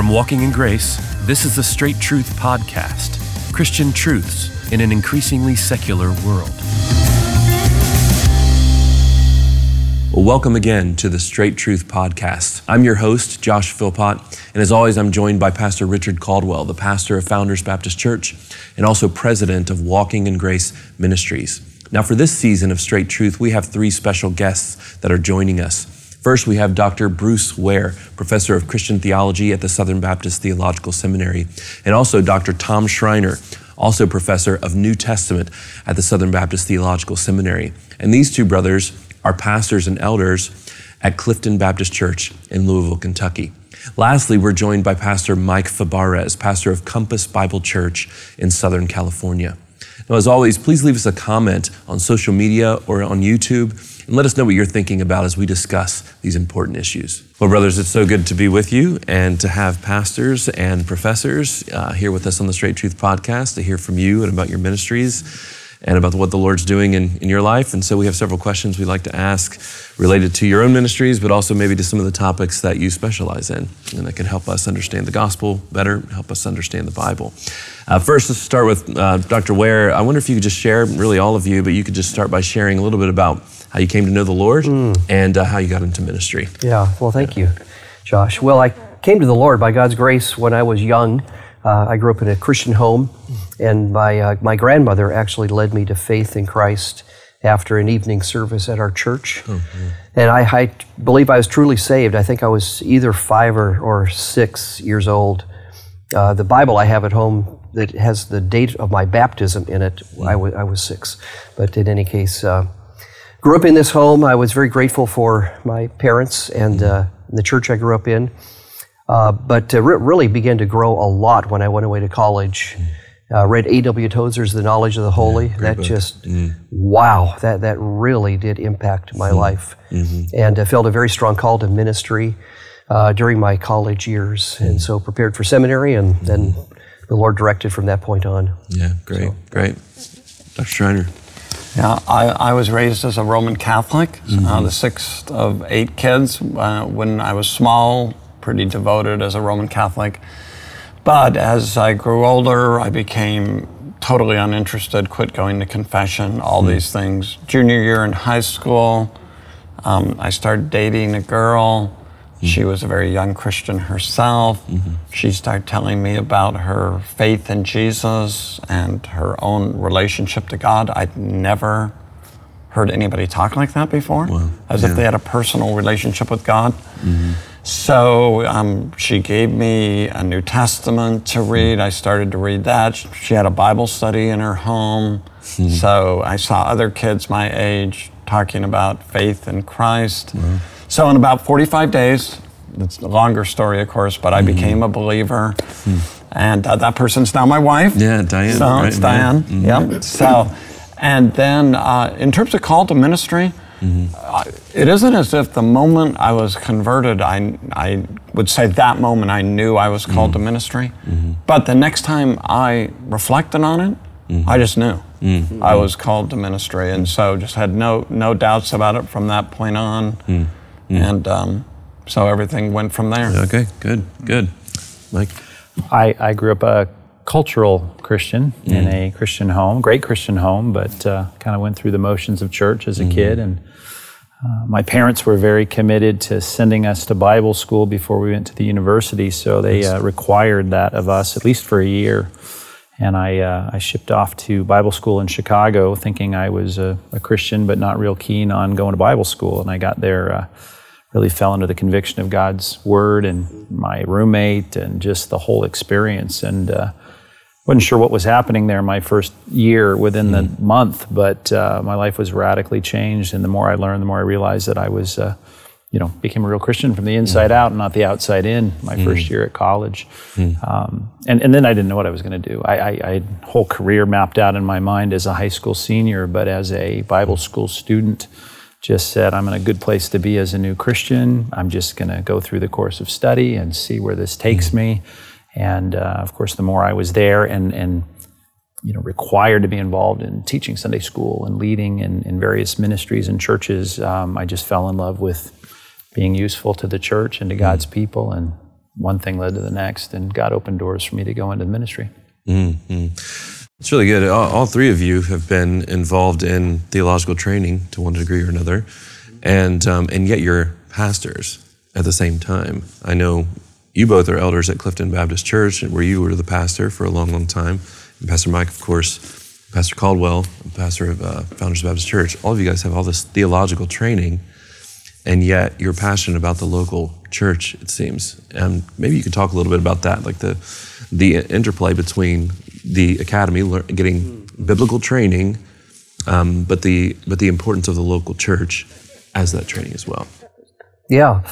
From Walking in Grace, this is the Straight Truth Podcast Christian truths in an increasingly secular world. Well, welcome again to the Straight Truth Podcast. I'm your host, Josh Philpott, and as always, I'm joined by Pastor Richard Caldwell, the pastor of Founders Baptist Church and also president of Walking in Grace Ministries. Now, for this season of Straight Truth, we have three special guests that are joining us. First, we have Dr. Bruce Ware, professor of Christian theology at the Southern Baptist Theological Seminary, and also Dr. Tom Schreiner, also professor of New Testament at the Southern Baptist Theological Seminary. And these two brothers are pastors and elders at Clifton Baptist Church in Louisville, Kentucky. Lastly, we're joined by Pastor Mike Fabarez, pastor of Compass Bible Church in Southern California. Now, as always, please leave us a comment on social media or on YouTube and let us know what you're thinking about as we discuss these important issues. Well, brothers, it's so good to be with you and to have pastors and professors uh, here with us on the Straight Truth podcast to hear from you and about your ministries and about what the Lord's doing in, in your life. And so we have several questions we'd like to ask related to your own ministries, but also maybe to some of the topics that you specialize in and that can help us understand the gospel better, help us understand the Bible. Uh, first, let's start with uh, Dr. Ware. I wonder if you could just share, really all of you, but you could just start by sharing a little bit about how you came to know the Lord mm. and uh, how you got into ministry. Yeah, well, thank you, Josh. Well, I came to the Lord by God's grace when I was young. Uh, I grew up in a Christian home, and my, uh, my grandmother actually led me to faith in Christ after an evening service at our church. Mm-hmm. And I, I, believe I was truly saved. I think I was either five or, or six years old. Uh, the Bible I have at home that has the date of my baptism in it, mm-hmm. I, w- I was six. But in any case, uh, grew up in this home. I was very grateful for my parents and mm-hmm. uh, the church I grew up in. Uh, but re- really began to grow a lot when I went away to college. Mm. Uh, read A.W. Tozer's The Knowledge of the Holy. Yeah, that book. just, mm. wow, that, that really did impact my mm. life. Mm-hmm. And I felt a very strong call to ministry uh, during my college years. Mm. And so prepared for seminary, and mm-hmm. then the Lord directed from that point on. Yeah, great, so. great. Dr. Schreiner. Yeah, I, I, was raised as a Roman Catholic, mm-hmm. uh, the sixth of eight kids. Uh, when I was small, pretty devoted as a Roman Catholic. But as I grew older, I became totally uninterested, quit going to confession, all mm. these things. Junior year in high school, um, I started dating a girl. Mm. She was a very young Christian herself. Mm-hmm. She started telling me about her faith in Jesus and her own relationship to God. I'd never heard anybody talk like that before, wow. as yeah. if they had a personal relationship with God. Mm-hmm. So um, she gave me a New Testament to read. I started to read that. She had a Bible study in her home. Mm-hmm. So I saw other kids my age talking about faith in Christ. Mm-hmm. So in about 45 days, it's a longer story, of course, but I mm-hmm. became a believer. Hmm. And uh, that person's now my wife. Yeah, Diane. So right, it's Diane. Mm-hmm. Yep. So, and then uh, in terms of call to ministry, Mm-hmm. it isn't as if the moment I was converted, I, I would say that moment I knew I was called mm-hmm. to ministry. Mm-hmm. But the next time I reflected on it, mm-hmm. I just knew mm-hmm. I was called to ministry, and so just had no no doubts about it from that point on, mm-hmm. and um, so everything went from there. Okay, good, good, Mike. I, I grew up a cultural Christian mm. in a Christian home, great Christian home, but uh, kind of went through the motions of church as a mm. kid. And uh, my parents were very committed to sending us to Bible school before we went to the university, so they uh, required that of us at least for a year. And I, uh, I shipped off to Bible school in Chicago, thinking I was a, a, Christian, but not real keen on going to Bible school. And I got there uh, really fell under the conviction of God's word and my roommate and just the whole experience. And uh, wasn't sure what was happening there my first year within mm. the hmm. month, but uh, my life was radically changed. And the more I learned, the more I realized that I was, uh, you know, became a real Christian from the inside mm. out and not the outside in. My mm. first year at college, hmm. um, and and then I didn't know what I was going to do. I, I, I, had a whole career mapped out in my mind as a high school senior, but as a Bible school student just said, I'm in a good place to be as a new Christian. I'm just going to go through the course of study and see where this takes mm-hmm. me. And uh, of course, the more I was there and, and you know, required to be involved in teaching Sunday school and leading in, in various ministries and churches, um, I just fell in love with being useful to the church and to mm-hmm. God's people. And one thing led to the next, and God opened doors for me to go into the ministry. It's really good. All, all three of you have been involved in theological training to one degree or another, and um, and yet you're pastors at the same time. I know you both are elders at Clifton Baptist Church, where you were the pastor for a long, long time. And Pastor Mike, of course, Pastor Caldwell, pastor of uh, Founders Baptist Church. All of you guys have all this theological training, and yet you're passionate about the local church. It seems, and maybe you could talk a little bit about that, like the the interplay between the academy, lear- getting biblical training, um, but the but the importance of the local church as that training as well. Yeah.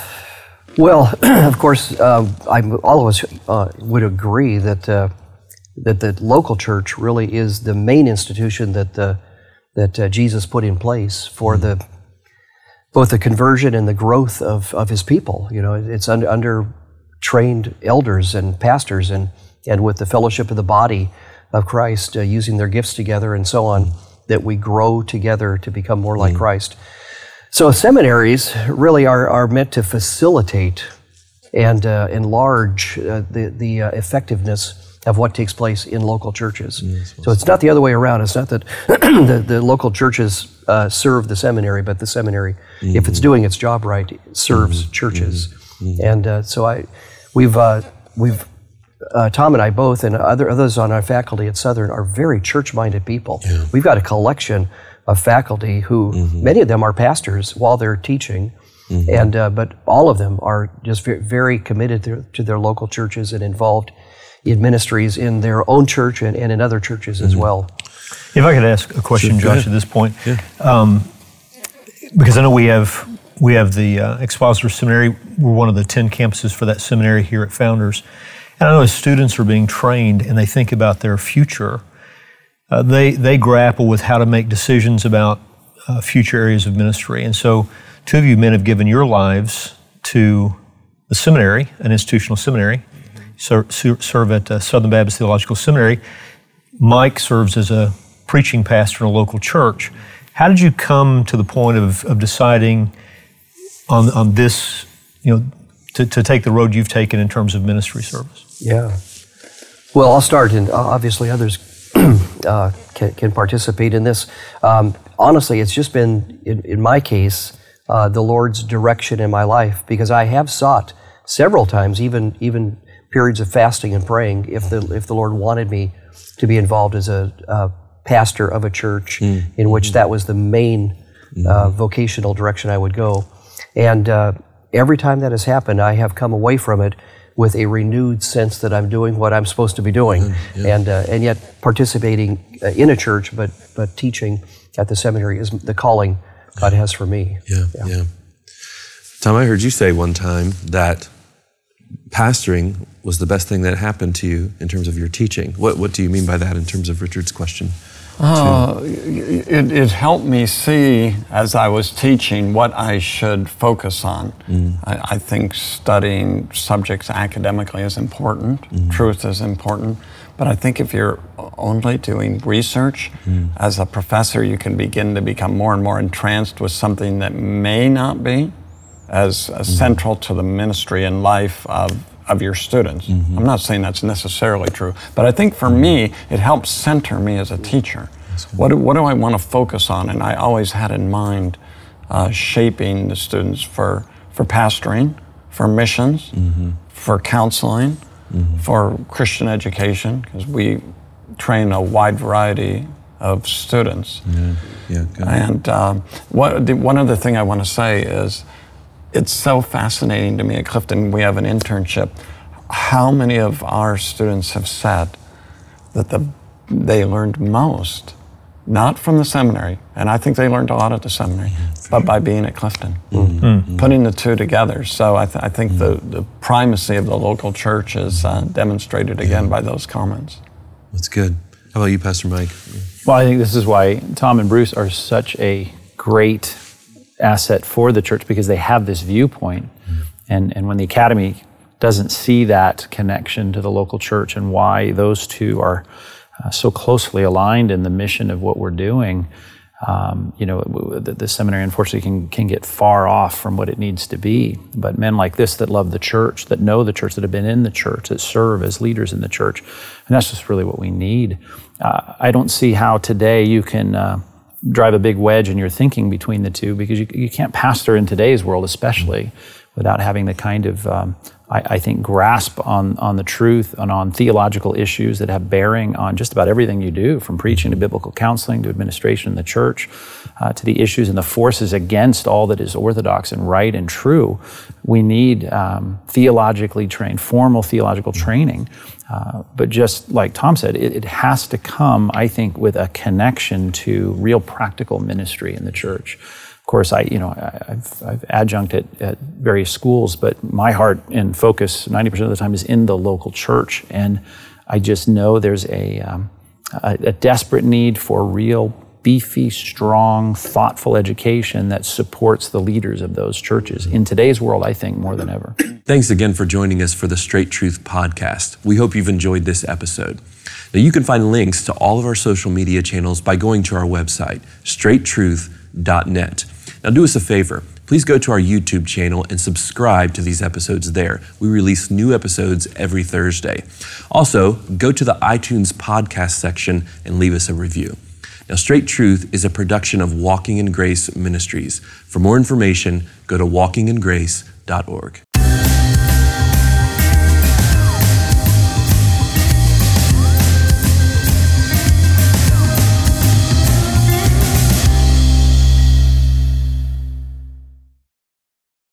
Well, of course, um, I, all of us uh, would agree that uh, that the local church really is the main institution that the that uh, Jesus put in place for the both the conversion and the growth of, of His people. You know, it's under, under trained elders and pastors, and and with the fellowship of the body of Christ, uh, using their gifts together and so on, that we grow together to become more like Christ. So seminaries really are, are meant to facilitate and uh, enlarge uh, the, the uh, effectiveness of what takes place in local churches. so it's not the other way around. It's not that the, the local churches uh, serve the seminary, but the seminary, if it's doing its job right, serves churches. And uh, so I, we've, uh, we've uh, Tom and I both, and other others on our faculty at Southern, are very church-minded people. We've got a collection of faculty who, many of them are pastors while they're teaching, and uh, but all of them are just very, very committed to, to their local churches and involved in ministries in their own church and, and in other churches as well. If I could ask a question, Josh, at this point, um, because I know we have we have the uh, Expositor Seminary. We're one of the ten campuses for that seminary here at Founders, and I know as students are being trained and they think about their future, uh, they they grapple with how to make decisions about uh, future areas of ministry. And so, two of you men have given your lives to the seminary, an institutional seminary. Ser- ser- serve at uh, Southern Baptist Theological Seminary. Mike serves as a preaching pastor in a local church. How did you come to the point of, of deciding on, on this, you know, to, to take the road you've taken in terms of ministry service? Yeah. Well, I'll start, and obviously others uh, can, can participate in this. Um, honestly, it's just been, in, in my case, uh, the Lord's direction in my life because I have sought several times, even even periods of fasting and praying, if the if the Lord wanted me to be involved as a, uh pastor of a church in which that was the main uh, vocational direction I would go, and uh, every time that has happened, I have come away from it with a renewed sense that I'm doing what I'm supposed to be doing, and uh, and yet participating uh, in a church, but but teaching at the seminary is the calling God has for me. Yeah, yeah. Tom, I heard you say one time that pastoring was the best thing that happened to you in terms of your teaching. What What do you mean by that in terms of Richard's question? Uh, it, it helped me see as I was teaching what I should focus on. Mm. I, I think studying subjects academically is important, mm. truth is important, but I think if you're only doing research, mm. as a professor, you can begin to become more and more entranced with something that may not be as, as mm-hmm. central to the ministry and life of, of your students. Mm-hmm. I'm not saying that's necessarily true, but I think for mm-hmm. me, it helps center me as a teacher. What do, what do I want to focus on? And I always had in mind uh, shaping the students for, for pastoring, for missions, for counseling, for Christian education, because we train a wide variety of students. Yeah, good. And um, what, the, one other thing I want to say is it's so fascinating to me at Clifton. We have an internship. How many of our students have said that the, they learned most, not from the seminary, and I think they learned a lot at the seminary, but by being at Clifton, mm-hmm. Mm-hmm. putting the two together. So I, th- I think the, the primacy of the local church is uh, demonstrated again by those comments. That's good. How about you, Pastor Mike? Well, I think this is why Tom and Bruce are such a great asset for the church because they have this viewpoint. Mm-hmm. And, and when the academy doesn't see that connection to the local church and why those two are uh, so closely aligned in the mission of what we're doing, Um, you know, the, the, seminary unfortunately can, can get far off from what it needs to be. But men like this that love the church, that know the church, that have been in the church, that serve as leaders in the church, and that's just really what we need. Uh, I don't see how today you can uh, drive a big wedge in your thinking between the two because you, you can't pastor in today's world, especially without having the kind of um, I, I, think, grasp on, on the truth and on theological issues that have bearing on just about everything you do, from preaching to biblical counseling to administration in the church, uh, to the issues and the forces against all that is orthodox and right and true. We need um, theologically trained, formal theological training. Uh, but just like Tom said, it, it has to come, I think, with a connection to real practical ministry in the church course, I you know I've, I've adjuncted at various schools, but my heart and focus 90% of the time is in the local church, and I just know there's a, um, a, a desperate need for real beefy, strong, thoughtful education that supports the leaders of those churches in today's world, I think, more than ever. Thanks again for joining us for the Straight Truth podcast. We hope you've enjoyed this episode. Now, you can find links to all of our social media channels by going to our website, straighttruth.net. Now, do us a favor. Please go to our YouTube channel and subscribe to these episodes there. We release new episodes every Thursday. Also, go to the iTunes podcast section and leave us a review. Now, Straight Truth is a production of Walking in Grace Ministries. For more information, go to walkingingrace.org.